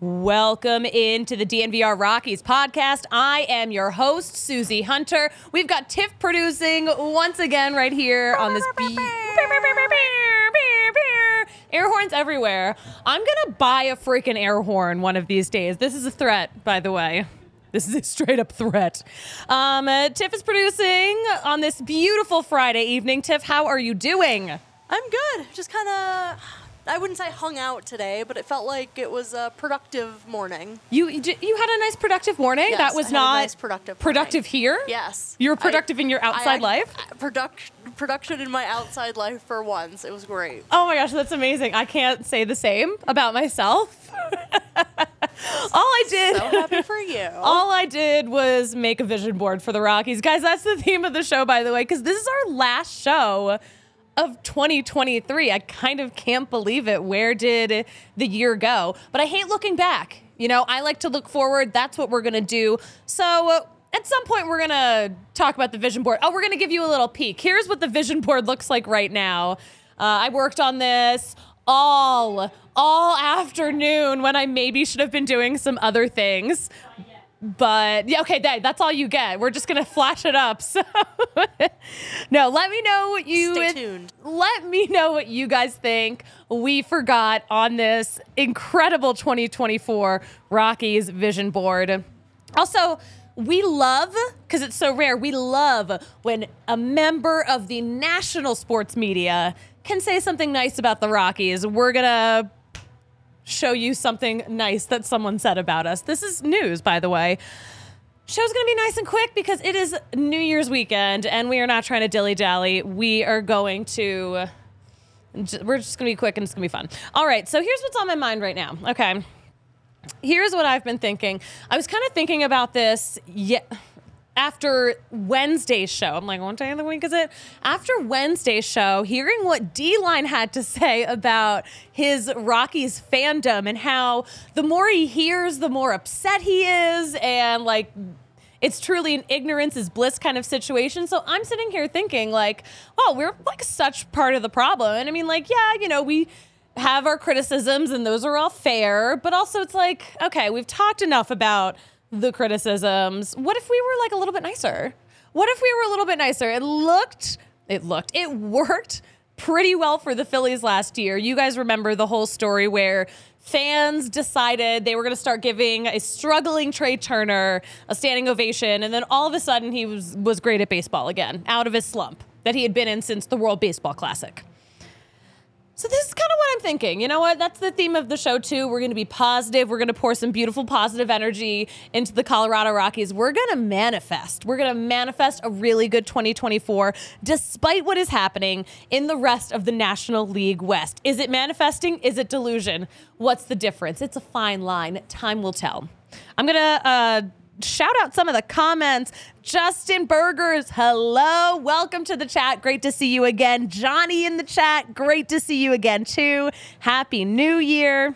Welcome into the DNVR Rockies podcast. I am your host, Susie Hunter. We've got Tiff producing once again right here on this beat. Air horns everywhere. I'm gonna buy a freaking air horn one of these days. This is a threat, by the way. This is a straight up threat. Um, uh, Tiff is producing on this beautiful Friday evening. Tiff, how are you doing? I'm good. Just kind of I wouldn't say hung out today, but it felt like it was a productive morning. You you had a nice productive morning. Yes, that was I had a not nice productive productive morning. here. Yes. you were I- productive in your outside I- life. Product, production in my outside life for once. It was great. Oh my gosh, that's amazing. I can't say the same about myself. all I did. So happy for you. All I did was make a vision board for the Rockies. Guys, that's the theme of the show, by the way, because this is our last show of 2023. I kind of can't believe it. Where did the year go? But I hate looking back. You know, I like to look forward. That's what we're going to do. So, uh, at some point, we're to talk about the vision board. Oh, we're to give you a little peek. Here's what the vision board looks like right now. Uh, I worked on this all all afternoon when I maybe should have been doing some other things. But yeah, okay, that, that's all you get. We're just gonna flash it up. So no, let me know what you Stay tuned. Let me know what you guys think. We forgot on this incredible 2024 Rockies vision board. Also, we love because it's so rare. We love when a member of the national sports media can say something nice about the Rockies. We're gonna show you something nice that someone said about us. This is news, by the way. Show's gonna be nice and quick because it is New Year's weekend and we are not trying to dilly dally. We are going to, we're just gonna be quick and it's gonna be fun. All right, so here's what's on my mind right now. Okay. Here's what I've been thinking. I was kind of thinking about this yeah, after Wednesday's show. I'm like, what day of the week is it? After Wednesday's show, hearing what D Line had to say about his Rockies fandom and how the more he hears, the more upset he is, and like it's truly an ignorance is bliss kind of situation. So I'm sitting here thinking, like, oh, we're like such part of the problem. And I mean, like, yeah, you know, we have our criticisms and those are all fair, but also it's like, okay, we've talked enough about the criticisms. What if we were like a little bit nicer? What if we were a little bit nicer? It looked, it looked, it worked pretty well for the Phillies last year. You guys remember the whole story where fans decided they were going to start giving a struggling Trea Turner a standing ovation, and then all of a sudden he was was great at baseball again, out of his slump that he had been in since the World Baseball Classic. So this is kind of what I'm thinking. You know what? That's the theme of the show too. We're going to be positive. We're going to pour some beautiful positive energy into the Colorado Rockies. We're going to manifest. We're going to manifest a really good 2024 despite what is happening in the rest of the National League West. Is it manifesting? Is it delusion? What's the difference? It's a fine line. Time will tell. I'm going to uh shout out some of the comments. Justin Burgers, hello. Welcome to the chat. Great to see you again. Johnny in the chat, great to see you again too. Happy New Year.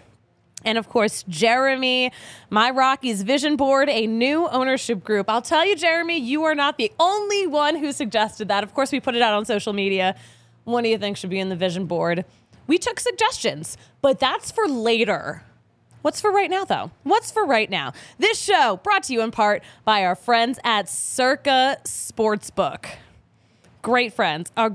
And of course, Jeremy, my Rockies Vision Board, a new ownership group. I'll tell you, Jeremy, you are not the only one who suggested that. Of course, we put it out on social media. What do you think should be in the Vision Board? We took suggestions, but that's for later. What's for right now, though? What's for right now? This show brought to you in part by our friends at Circa Sportsbook. great friends, are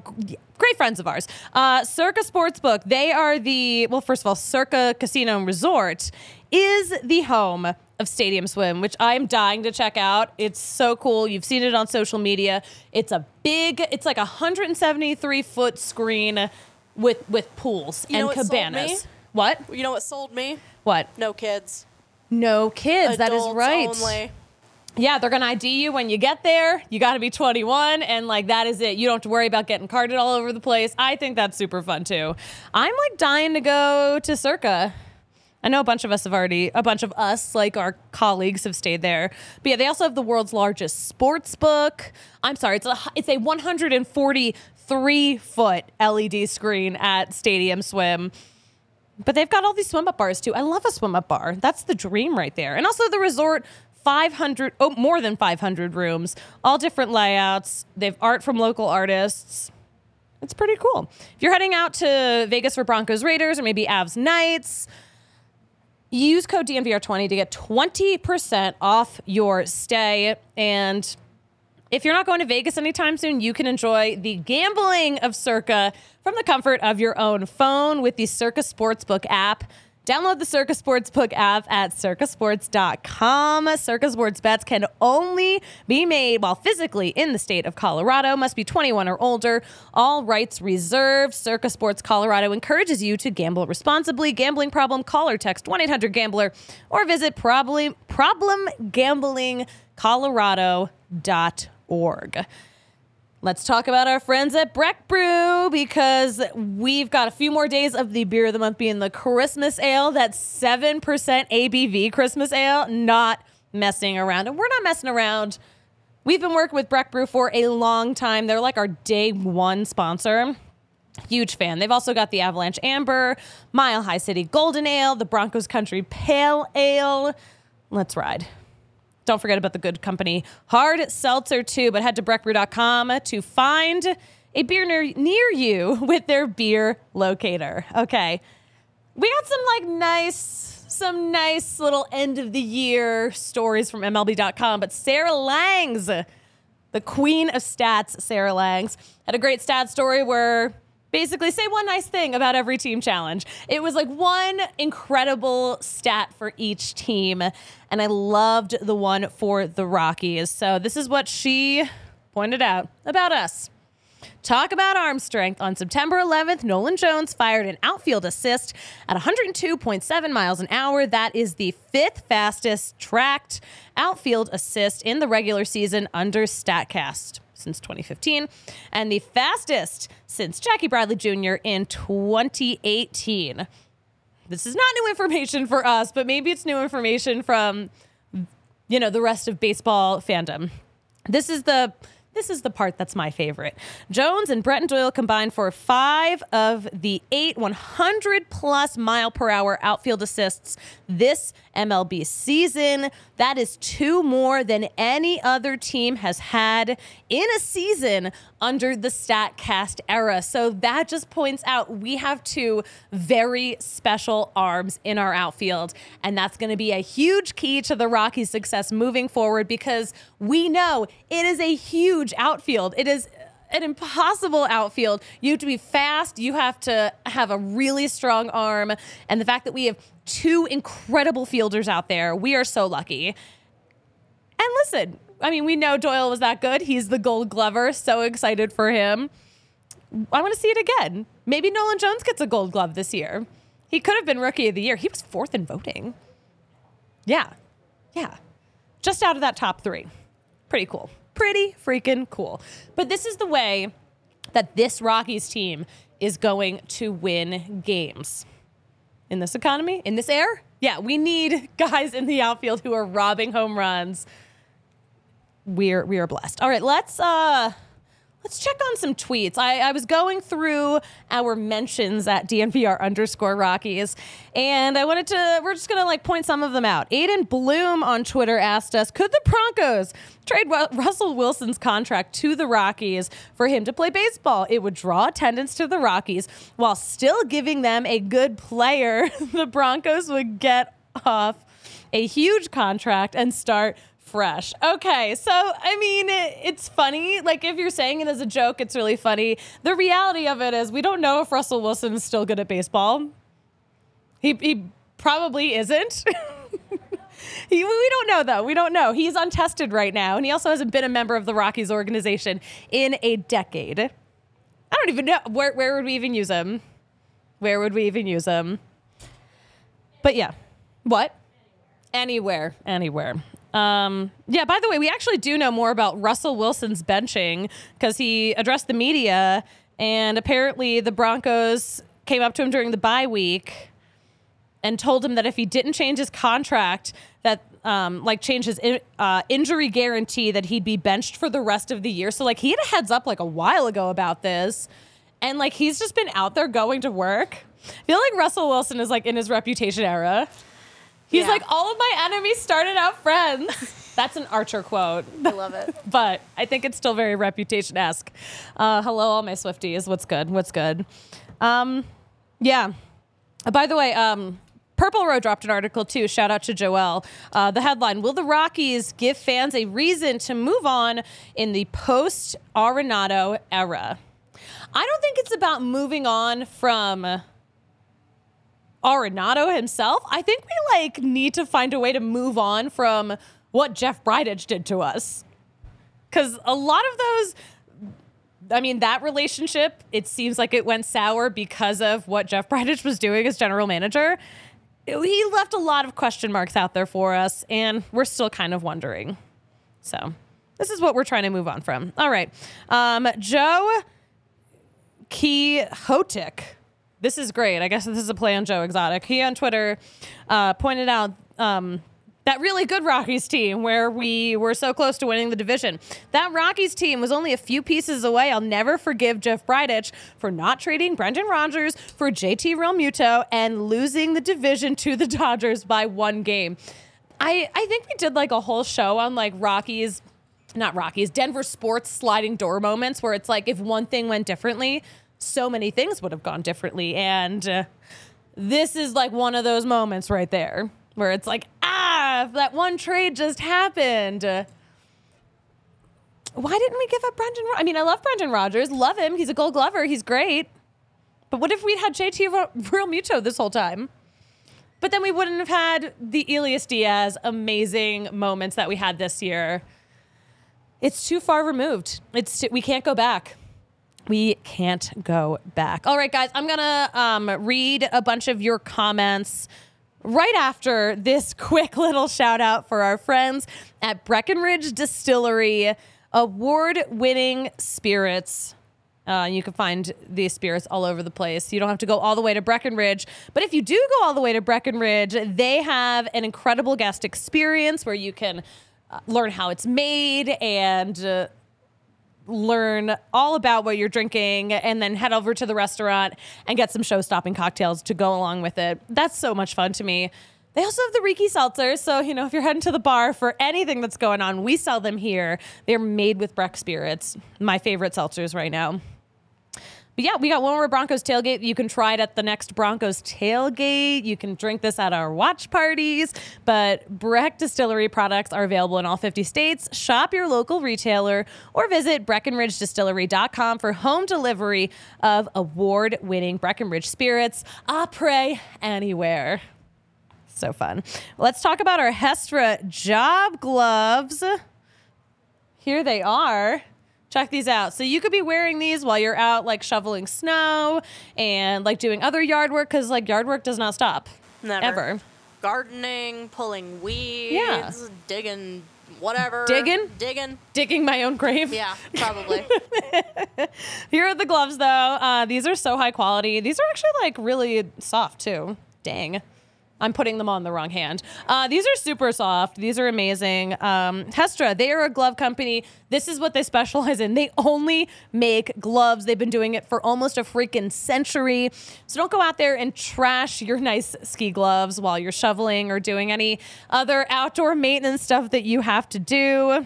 great friends of ours. Uh, Circa Sportsbook, they are the, well, first of all, Circa Casino and Resort is the home of Stadium Swim, which I'm dying to check out. It's so cool. You've seen it on social media. It's a big, it's like a 173 foot screen with with pools You and cabanas. What? You know what sold me? What? No kids. No kids. that is right. Only. Yeah, they're gonna ID you when you get there. You got to be 21, and like that is it. You don't have to worry about getting carded all over the place. I think that's super fun too. I'm like dying to go to Circa. I know a bunch of us have already, a bunch of us, like our colleagues, have stayed there. But yeah, they also have the world's largest sports book. I'm sorry, it's a it's a 143 foot LED screen at Stadium Swim. But they've got all these swim up bars too. I love a swim up bar. That's the dream right there. And also the resort 500 oh more than 500 rooms, all different layouts. They've art from local artists. It's pretty cool. If you're heading out to Vegas for Broncos Raiders or maybe Avs Knights, use code DNVR20 to get 20% off your stay and if you're not going to Vegas anytime soon, you can enjoy the gambling of Circa from the comfort of your own phone with the Circa Sportsbook app. Download the Circa Sportsbook app at circasports.com. Circa Sports bets can only be made while physically in the state of Colorado, must be 21 or older. All rights reserved. Circa Sports Colorado encourages you to gamble responsibly. Gambling problem, call or text 1 800 Gambler or visit problem, problemgamblingcolorado.org. Let's talk about our friends at Breck Brew because we've got a few more days of the beer of the month being the Christmas Ale, That's 7% ABV Christmas Ale, not messing around. And we're not messing around. We've been working with Breck Brew for a long time. They're like our day one sponsor. Huge fan. They've also got the Avalanche Amber, Mile High City Golden Ale, the Broncos Country Pale Ale. Let's ride. Don't forget about the good company Hard Seltzer too, but head to breckbrew.com to find a beer near, near you with their beer locator. Okay. We got some like nice, some nice little end of the year stories from MLB.com, but Sarah Langs, the queen of stats, Sarah Langs, had a great stat story where basically say one nice thing about every team challenge. It was like one incredible stat for each team, and I loved the one for the Rockies. So this is what she pointed out about us. Talk about arm strength. On September 11th, Nolan Jones fired an outfield assist at 102.7 miles an hour. That is the fifth fastest tracked outfield assist in the regular season under StatCast since 2015, and the fastest since Jackie Bradley Jr. in 2018. This is not new information for us, but maybe it's new information from, you know, the rest of baseball fandom. This is the this is the part that's my favorite. Jones and Brenton Doyle combined for five of the eight 100 plus mile per hour outfield assists this MLB season. That is two more than any other team has had in a season under the StatCast era. So that just points out we have two very special arms in our outfield. And that's going to be a huge key to the Rockies' success moving forward because we know it is a huge outfield. It is an impossible outfield. You have to be fast. You have to have a really strong arm. And the fact that we have two incredible fielders out there, we are so lucky. And listen, I mean, we know Doyle was that good. He's the gold glover. So excited for him. I want to see it again. Maybe Nolan Jones gets a gold glove this year. He could have been rookie of the year. He was fourth in voting. Yeah. Yeah. Just out of that top three. Pretty cool. Pretty freaking cool. But this is the way that this Rockies team is going to win games. In this economy, in this air, yeah, we need guys in the outfield who are robbing home runs. We're we are blessed. All right, let's uh let's check on some tweets. I, I was going through our mentions at DNVR underscore Rockies, and I wanted to, we're just to like point some of them out. Aiden Bloom on Twitter asked us, could the Broncos trade Ru- Russell Wilson's contract to the Rockies for him to play baseball? It would draw attendance to the Rockies while still giving them a good player. the Broncos would get off a huge contract and start fresh. Okay, so I mean, it, it's funny. Like if you're saying it as a joke, it's really funny. The reality of it is, we don't know if Russell Wilson is still good at baseball. He he probably isn't. he, we don't know though. We don't know. He's untested right now, and he also hasn't been a member of the Rockies organization in a decade. I don't even know where where would we even use him. Where would we even use him? But yeah, what? Anywhere, anywhere. Um, yeah, by the way, we actually do know more about Russell Wilson's benching because he addressed the media, and apparently the Broncos came up to him during the bye week and told him that if he didn't change his contract, that um, like change his in, uh, injury guarantee, that he'd be benched for the rest of the year. So like he had a heads up like a while ago about this, and like he's just been out there going to work. I feel like Russell Wilson is like in his reputation era. He's Yeah. like, all of my enemies started out friends. That's an Archer quote. I love it. but I think it's still very reputation esque. Uh, hello, all my Swifties. What's good? What's good? Um, yeah. Uh, by the way, um, Purple Row dropped an article too. Shout out to Joelle. Uh, the headline Will the Rockies give fans a reason to move on in the post Arenado era? I don't think it's about moving on from Arenado himself. I think we like need to find a way to move on from what Jeff Bridich did to us. Cause a lot of those I mean, that relationship, it seems like it went sour because of what Jeff Bridich was doing as general manager. He left a lot of question marks out there for us, and we're still kind of wondering. So, this is what we're trying to move on from. All right. Um, Joe Quixotic. This is great. I guess this is a play on Joe Exotic. He on Twitter uh, pointed out um, that really good Rockies team where we were so close to winning the division. That Rockies team was only a few pieces away. I'll never forgive Jeff Bridich for not trading Brendan Rodgers for JT Realmuto and losing the division to the Dodgers by one game. I, I think we did like a whole show on like Rockies not Rockies, Denver sports sliding door moments where it's like if one thing went differently, so many things would have gone differently. And uh, this is like one of those moments right there where it's like, ah, that one trade just happened. Why didn't we give up Brendan? Ro- I mean, I love Brendan Rodgers, love him. He's a Gold Glover, he's great. But what if we'd had JT Ro- Realmuto this whole time? But then we wouldn't have had the Elias Diaz amazing moments that we had this year. It's too far removed. It's too, we can't go back. We can't go back. All right, guys, I'm gonna um, read a bunch of your comments right after this quick little shout out for our friends at Breckenridge Distillery, award-winning spirits. Uh, you can find these spirits all over the place. You don't have to go all the way to Breckenridge. But if you do go all the way to Breckenridge, they have an incredible guest experience where you can uh, learn how it's made and uh, learn all about what you're drinking and then head over to the restaurant and get some show stopping cocktails to go along with it. That's so much fun to me. They also have the Riki seltzers. So, you know, if you're heading to the bar for anything that's going on, we sell them here. They're made with Breck spirits, my favorite seltzers right now. But yeah, we got one more Broncos tailgate. You can try it at the next Broncos tailgate. You can drink this at our watch parties. But Breck Distillery products are available in all 50 states. Shop your local retailer or visit BreckenridgeDistillery.com for home delivery of award winning Breckenridge spirits. Après anywhere. So fun. Let's talk about our Hestra job gloves. Here they are. Check these out. So you could be wearing these while you're out like shoveling snow and like doing other yard work because like yard work does not stop. Never. Ever. Gardening, pulling weeds, Yeah. digging, whatever. Digging? Digging. Digging my own grave. Yeah, probably. Here are the gloves though. Uh, these are so high quality. These are actually like really soft too. Dang. I'm putting them on the wrong hand. Uh, these are super soft. These are amazing. Um, Hestra, they are a glove company. This is what they specialize in. They only make gloves. They've been doing it for almost a freaking century. So don't go out there and trash your nice ski gloves while you're shoveling or doing any other outdoor maintenance stuff that you have to do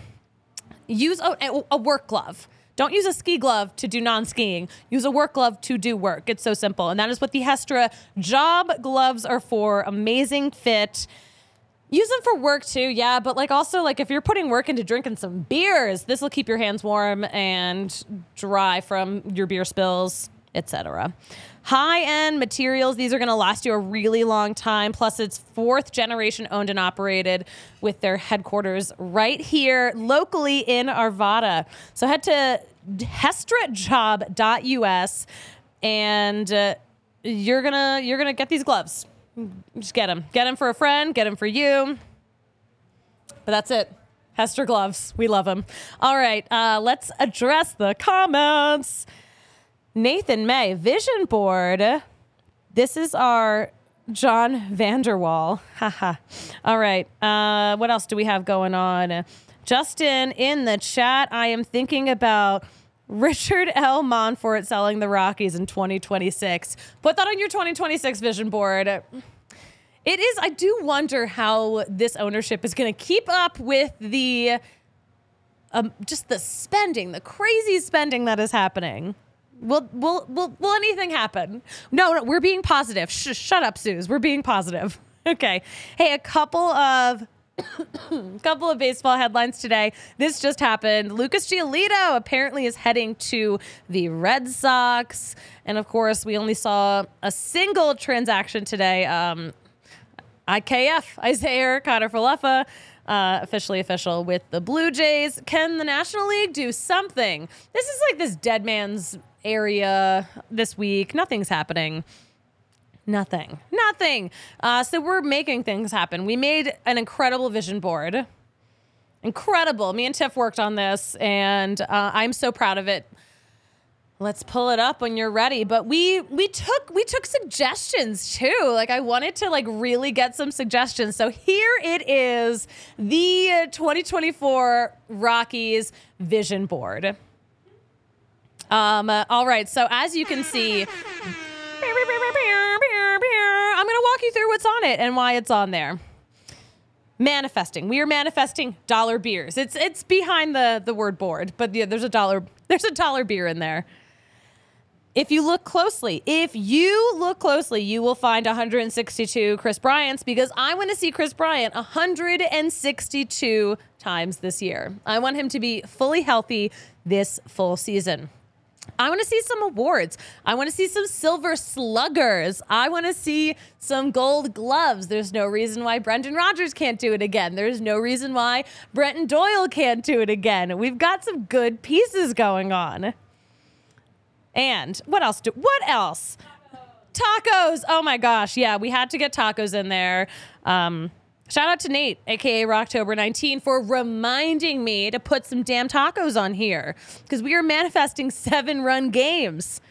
use a, a work glove. Don't use a ski glove to do non skiing. Use a work glove to do work. It's so simple. And that is what the Hestra job gloves are for. Amazing fit. Use them for work too, yeah, but like also like if you're putting work into drinking some beers, this will keep your hands warm and dry from your beer spills, etc. High-end materials, these are going to last you a really long time. Plus it's fourth generation owned and operated with their headquarters right here locally in Arvada. So head to hestrajob.us and uh, you're going to you're going to get these gloves. Just get them. Get them for a friend, get them for you. But that's it. Hestra gloves. We love them. All right, uh, let's address the comments. Nathan May, Vision Board. This is our John Vanderwall. Haha. All right. Uh, what else do we have going on? Justin in the chat. I am thinking about Richard L. Monfort selling the Rockies in 2026. Put that on your 2026 vision board. It is, I do wonder how this ownership is going to keep up with the um, just the spending, the crazy spending that is happening. Will, will, will, will anything happen? No, no, we're being positive. Sh- shut up, Suze. We're being positive. Okay. Hey, a couple of couple of baseball headlines today. This just happened. Lucas Giolito apparently is heading to the Red Sox. And of course, we only saw a single transaction today. Um, IKF, Isaiah Kiner-Falefa, uh, officially official with the Blue Jays. Can the National League do something? This is like this dead man's area this week. Nothing's happening. Nothing. Nothing. Uh, so we're making things happen. We made an incredible vision board. Incredible. Me and Tiff worked on this, and uh, I'm so proud of it. Let's pull it up when you're ready. But we we took we took suggestions too. Like I wanted to like really get some suggestions. So here it is, the 2024 Rockies vision board. Um, uh, all right. So as you can see, I'm gonna walk you through what's on it and why it's on there. Manifesting. We are manifesting dollar beers. It's it's behind the the word board, but yeah, there's a dollar there's a dollar beer in there. If you look closely, if you look closely, you will find 162 Kris Bryants because I want to see Kris Bryant 162 times this year. I want him to be fully healthy this full season. I want to see some awards. I want to see some silver sluggers. I want to see some gold gloves. There's no reason why Brendan Rodgers can't do it again. There's no reason why Brenton Doyle can't do it again. We've got some good pieces going on. And what else? Do, what else? Tacos. Oh my gosh. Yeah, we had to get tacos in there. Um, shout out to Nate, aka Rocktober 19, for reminding me to put some damn tacos on here because we are manifesting seven run games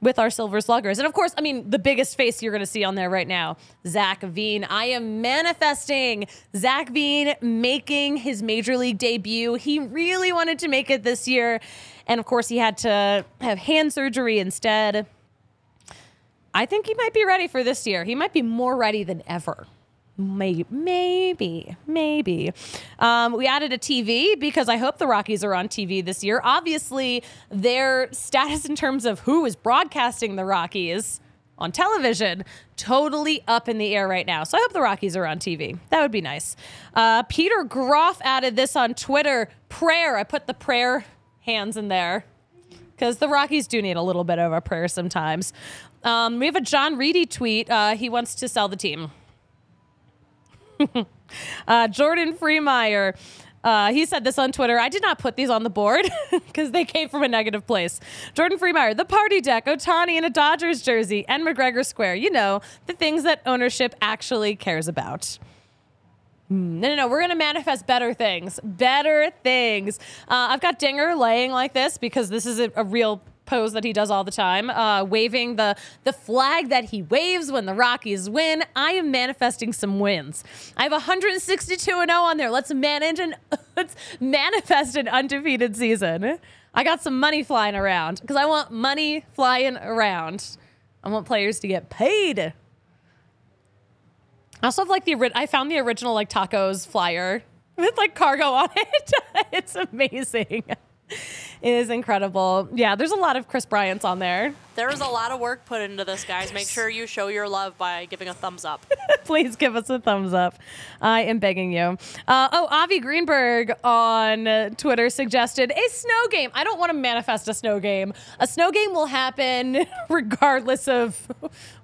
with our silver sluggers. And of course, I mean, the biggest face you're going to see on there right now, Zac Veen. I am manifesting Zac Veen making his major league debut. He really wanted to make it this year. And of course, he had to have hand surgery instead. I think he might be ready for this year. He might be more ready than ever. Maybe, maybe, maybe. Um, we added a TV because I hope the Rockies are on TV this year. Obviously, their status in terms of who is broadcasting the Rockies on television totally up in the air right now. So I hope the Rockies are on TV. That would be nice. Uh, Peter Groff added this on Twitter. Prayer. I put the prayer hands in there because the Rockies do need a little bit of a prayer sometimes. Um, we have a John Reedy tweet. Uh, he wants to sell the team. uh, Jordan Freemeyer. Uh, he said this on Twitter. I did not put these on the board because they came from a negative place. Jordan Freemeyer, the party deck, Ohtani in a Dodgers jersey, and McGregor Square. You know, the things that ownership actually cares about. No, no, no. We're going to manifest better things. Better things. Uh, I've got Dinger laying like this because this is a, a real pose that he does all the time, uh, waving the the flag that he waves when the Rockies win. I am manifesting some wins. I have 162 and 0 on there. Let's manage and let's manifest an undefeated season. I got some money flying around because I want money flying around. I want players to get paid. I also have like the I found the original like tacos flyer with like cargo on it. it's amazing. is incredible. Yeah, there's a lot of Kris Bryant's on there. There is a lot of work put into this, guys. Make sure you show your love by giving a thumbs up. Please give us a thumbs up. I am begging you. Uh, oh, Avi Greenberg on Twitter suggested a snow game. I don't want to manifest a snow game. A snow game will happen regardless of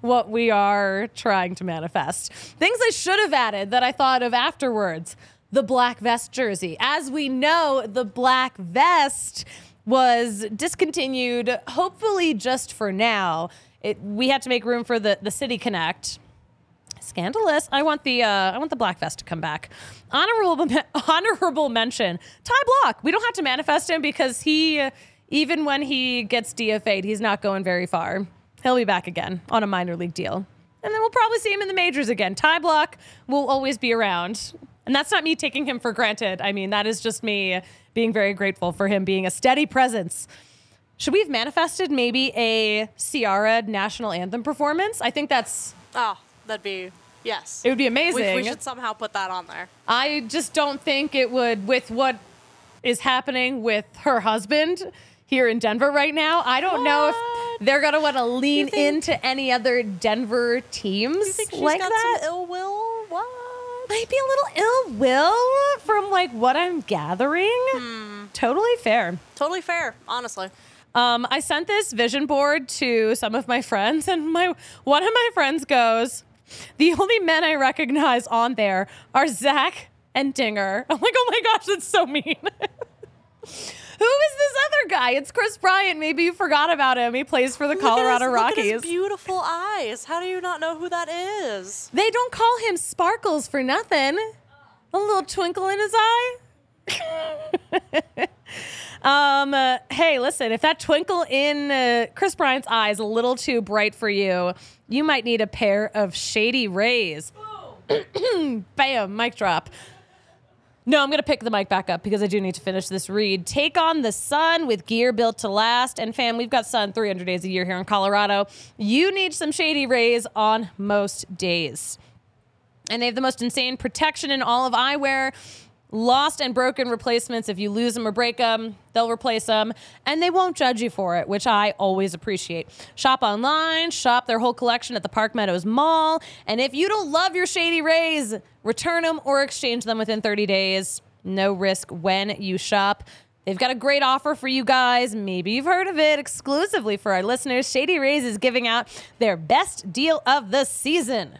what we are trying to manifest. Things I should have added that I thought of afterwards the black vest jersey. As we know, the black vest was discontinued, hopefully just for now. It, we had to make room for the, the City Connect. Scandalous. I want the uh, I want the black vest to come back. Honorable honorable mention. Ty Blach. We don't have to manifest him because he, even when he gets DFA'd, he's not going very far. He'll be back again on a minor league deal, and then we'll probably see him in the majors again. Ty Blach will always be around. And that's not me taking him for granted. I mean, that is just me being very grateful for him being a steady presence. Should we have manifested maybe a Ciara national anthem performance? I think that's. Oh, that'd be yes. It would be amazing. We, we should somehow put that on there. I just don't think it would with what is happening with her husband here in Denver right now. I don't what? know if they're gonna want to lean into any other Denver teams you think she's like got that. Some ill will? What? Might be a little ill will from like what I'm gathering. Hmm. Totally fair. Totally fair, honestly. Um, I sent this vision board to some of my friends, and my one of my friends goes, "The only men I recognize on there are Zac and Dinger." I'm like, "Oh my gosh, that's so mean." Who is this other guy? It's Kris Bryant. Maybe you forgot about him. He plays for the look Colorado his, Rockies. Look at his beautiful eyes. How do you not know who that is? They don't call him Sparkles for nothing. A little twinkle in his eye. um, uh, hey, listen, if that twinkle in uh, Kris Bryant's eye is a little too bright for you, you might need a pair of shady rays. Bam, mic drop. No, I'm going to pick the mic back up because I do need to finish this read. Take on the sun with gear built to last. And fam, we've got sun 300 days a year here in Colorado. You need some shady rays on most days. And they have the most insane protection in all of eyewear lost and broken replacements. If you lose them or break them, they'll replace them and they won't judge you for it, which I always appreciate. Shop online, shop their whole collection at the Park Meadows Mall. And if you don't love your Shady Rays, return them or exchange them within 30 days. No risk when you shop. They've got a great offer for you guys. Maybe you've heard of it exclusively for our listeners. Shady Rays is giving out their best deal of the season.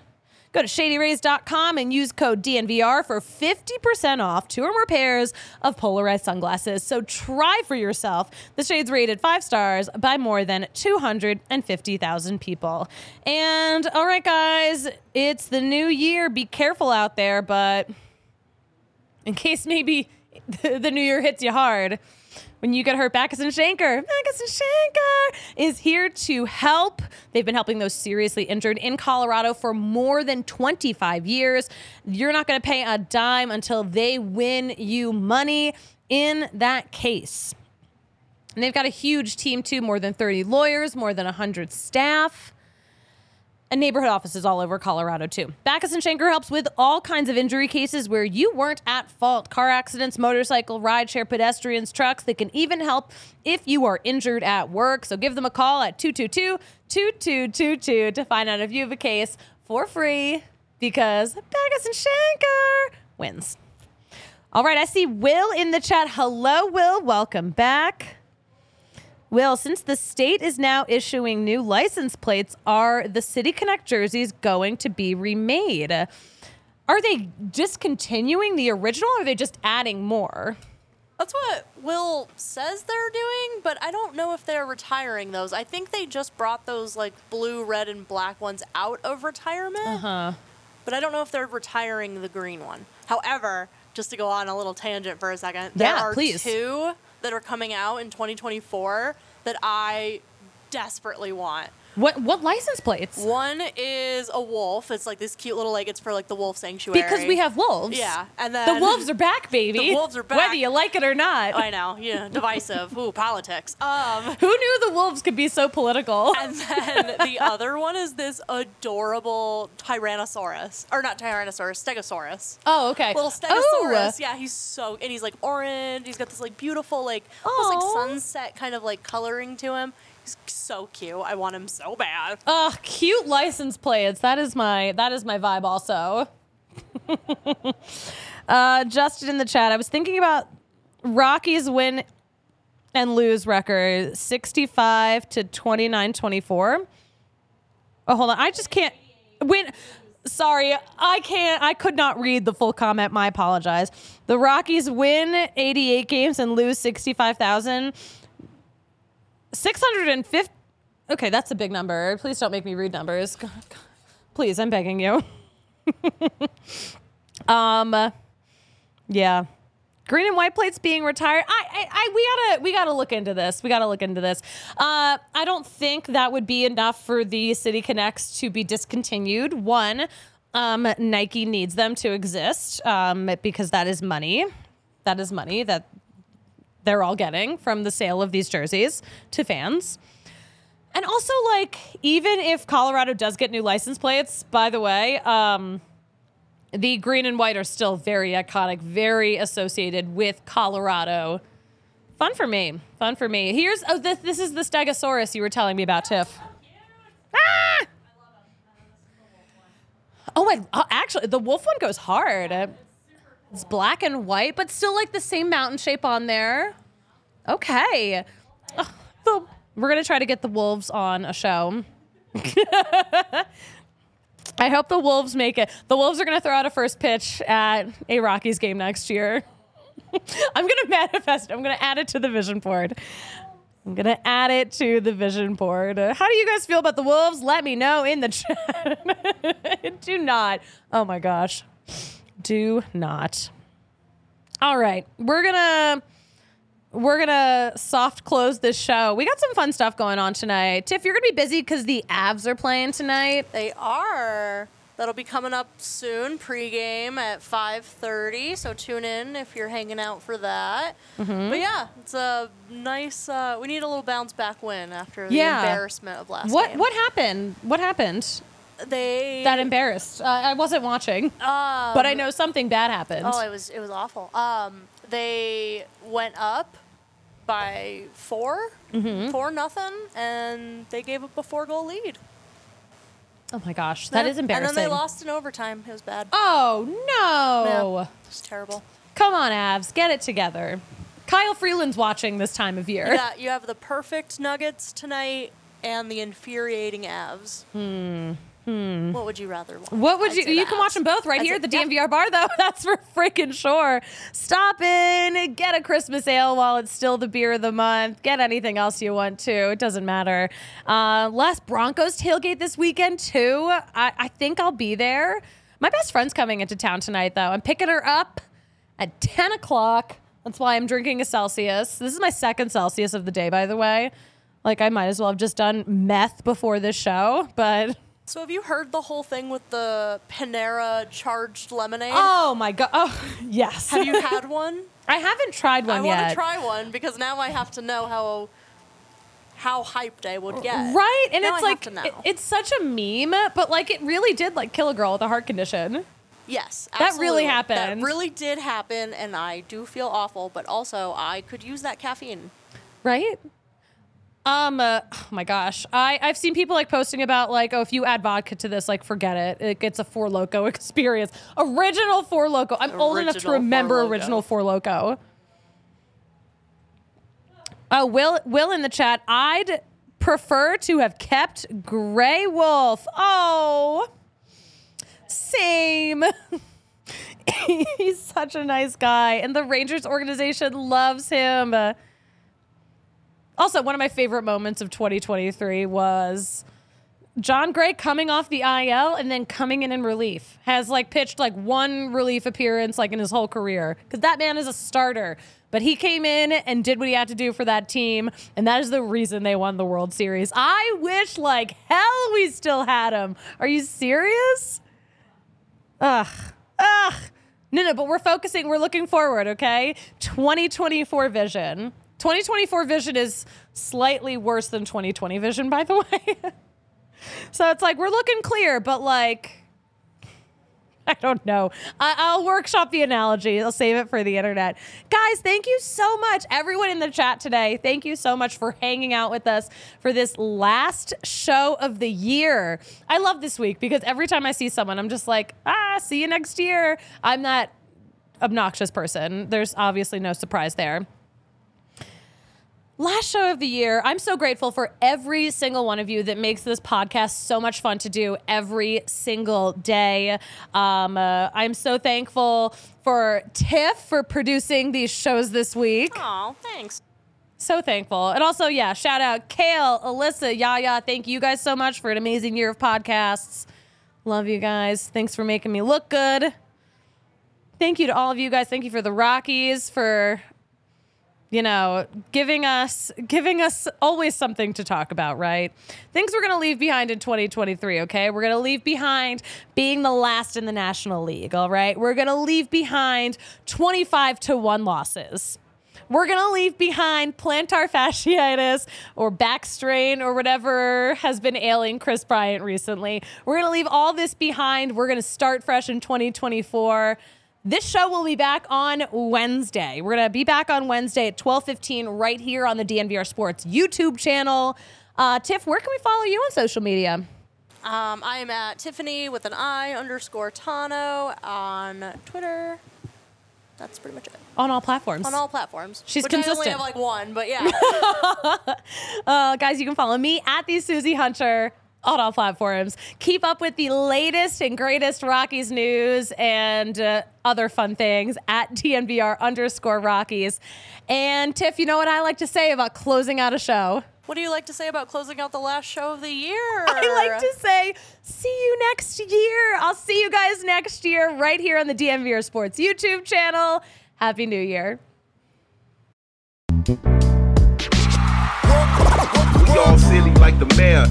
Go to shadyrays.com and use code DNVR for 50% off two or more pairs of polarized sunglasses. So try for yourself. The shades rated five stars by more than 250,000 people. And all right, guys, it's the new year. Be careful out there, but in case maybe the new year hits you hard, when you get hurt, Bachus and Schanker. Bachus and Schanker is here to help. They've been helping those seriously injured in Colorado for more than 25 years. You're not going to pay a dime until they win you money in that case. And they've got a huge team too, more than 30 lawyers, more than 100 staff and neighborhood offices all over Colorado too. Bachus and Schanker helps with all kinds of injury cases where you weren't at fault. Car accidents, motorcycle, rideshare, pedestrians, trucks. They can even help if you are injured at work. So give them a call at 222-2222 to find out if you have a case for free because Bachus and Schanker wins. All right, I see Will in the chat. Hello, Will. Welcome back. Will, since the state is now issuing new license plates, are the City Connect jerseys going to be remade? Are they discontinuing the original or are they just adding more? That's what Will says they're doing, but I don't know if they're retiring those. I think they just brought those like blue, red, and black ones out of retirement. Uh huh. But I don't know if they're retiring the green one. However, just to go on a little tangent for a second, there Yeah, are please. two that are coming out in 2024 that I desperately want. What what license plates? One is a wolf. It's like this cute little like it's for like the wolf sanctuary. Because we have wolves. Yeah, and then the wolves are back, baby. The wolves are back, Whether you like it or not. I know, yeah, divisive. Ooh, politics. Um, Who knew the wolves could be so political? and then the other one is this adorable Tyrannosaurus, or not Tyrannosaurus, Stegosaurus. Oh, okay. Little Oh. Stegosaurus. Yeah, he's so, and he's like orange. He's got this like beautiful, like almost like sunset kind of like coloring to him. He's so cute. I want him so bad. Oh, cute license plates. That is my that is my vibe also. uh, Justin in the chat. I was thinking about Rockies win and lose record 65 to 29 24. Oh, hold on. I just can't win. Sorry, I can't. I could not read the full comment. My apologize. The Rockies win 88 games and lose 65,000. 650. Okay, that's a big number. Please don't make me read numbers. Please, I'm begging you. um, yeah. Green and white plates being retired. I, I, I, we gotta, we gotta look into this. We gotta look into this. Uh, I don't think that would be enough for the City Connects to be discontinued. One, um, Nike needs them to exist um, because that is money. That is money that they're all getting from the sale of these jerseys to fans. And also, like, even if Colorado does get new license plates, by the way, um, the green and white are still very iconic, very associated with Colorado. Fun for me. Fun for me. Here's oh this this is the Stegosaurus you were telling me about, Tiff. Ah! Oh my! uh, actually, the wolf one goes hard. It's black and white, but still like the same mountain shape on there. Okay. Ugh, the, we're gonna try to get the wolves on a show. I hope the Wolves make it. The Wolves are going to throw out a first pitch at a Rockies game next year. I'm going to manifest. I'm going to add it to the vision board. I'm going to add it to the vision board. How do you guys feel about the Wolves? Let me know in the chat. do not. Oh my gosh. Do not. All right. We're going to we're gonna soft close this show. We got some fun stuff going on tonight. Tiff, you're gonna be busy because the Avs are playing tonight. They are. That'll be coming up soon, pregame at 5:30. So tune in if you're hanging out for that. Mm-hmm. But yeah, it's a nice. Uh, we need a little bounce back win after the Yeah. embarrassment of last What game. what happened? What happened? They That embarrassed. Uh, I wasn't watching, um, but I know something bad happened. Oh, it was it was awful. Um, they went up by 4 Mm-hmm. four nothing, and they gave up a four goal lead. oh my gosh, that Yeah. is embarrassing. And then they lost in overtime. It was bad. Oh no! Yeah, it was terrible. Come on, Avs, get it together. Kyle Freeland's watching this time of year. Yeah, you have the perfect Nuggets tonight and the infuriating Avs. Hmm. What would you rather watch? What would you? You the can watch them both right here at the yeah. DNVR bar, though. That's for freaking sure. Stop in, get a Christmas ale while it's still the beer of the month. Get anything else you want to. It doesn't matter. Uh, last Broncos tailgate this weekend too. I, I think I'll be there. My best friend's coming into town tonight, though. I'm picking her up at 10 o'clock. That's why I'm drinking a Celsius. This is my second Celsius of the day, by the way. Like I might as well have just done meth before this show, but. So have you heard the whole thing with the Panera charged lemonade? Oh my god! Oh yes. Have you had one? I haven't tried one yet. I want to try one because now I have to know how how hyped I would get. Right, and Now it's I like have to know. it- it's such a meme, but like it really did like kill a girl with a heart condition. yes, That really happened. That really did happen, and I do feel awful. But also, I could use that caffeine. Right? Um. Uh, oh my gosh. I I've seen people like posting about like oh if you add vodka to this like forget it it gets a Four Loko experience. Original Four Loko. I'm old enough to Original remember Four Loko. original Four Loko. Oh, Will Will in the chat. I'd prefer to have kept Gray Wolf. Oh, same. He's such a nice guy, and the Rangers organization loves him. Also, one of my favorite moments of 2023 was Jon Gray coming off the IL and then coming in in relief has like pitched like one relief appearance like in his whole career because that man is a starter. But he came in and did what he had to do for that team, and that is the reason they won the World Series. I wish like hell we still had him. Are you serious? Ugh, ugh. No, no, but we're focusing, we're looking forward, okay? 2024 vision. 2024 vision is slightly worse than 2020 vision, by the way. so it's like we're looking clear, but like, I don't know. I- will workshop the analogy. I'll save it for the internet. Guys, thank you so much. Everyone in the chat today, thank you so much for hanging out with us for this last show of the year. I love this week because every time I see someone, I'm just like, ah, see you next year. I'm that obnoxious person. There's obviously no surprise there last show of the year. I'm so grateful for every single one of you that makes this podcast so much fun to do every single day. Um, uh, I'm so thankful for Tiff for producing these shows this week. Oh, thanks. So thankful. And also, yeah, shout out Kale, Alyssa, Yaya. Thank you guys so much for an amazing year of podcasts. Love you guys. Thanks for making me look good. Thank you to all of you guys. Thank you for the Rockies for you know, giving us giving us always something to talk about, right? Things we're going to leave behind in 2023, okay? We're going to leave behind being the last in the National League, all right? We're going to leave behind 25 to 1 losses. We're going to leave behind plantar fasciitis or back strain or whatever has been ailing Kris Bryant recently. We're going to leave all this behind. We're going to start fresh in 2024. This show will be back on Wednesday. We're going to be back on Wednesday at 12:15 right here on the DNVR Sports YouTube channel. Uh, Tiff, where can we follow you on social media? Um, I am at Tiffany with an I underscore Tano on Twitter. That's pretty much it. On all platforms. On all platforms. She's which consistent. I only have like one, but yeah. uh, guys, you can follow me at the Susie Hunter on all platforms. Keep up with the latest and greatest Rockies news and uh, other fun things at DNVR underscore Rockies. And Tiff, you know what I like to say about closing out a show? What do you like to say about closing out the last show of the year? I like to say, see you next year. I'll see you guys next year right here on the DNVR Sports YouTube channel. Happy New Year. We all silly like the mayor.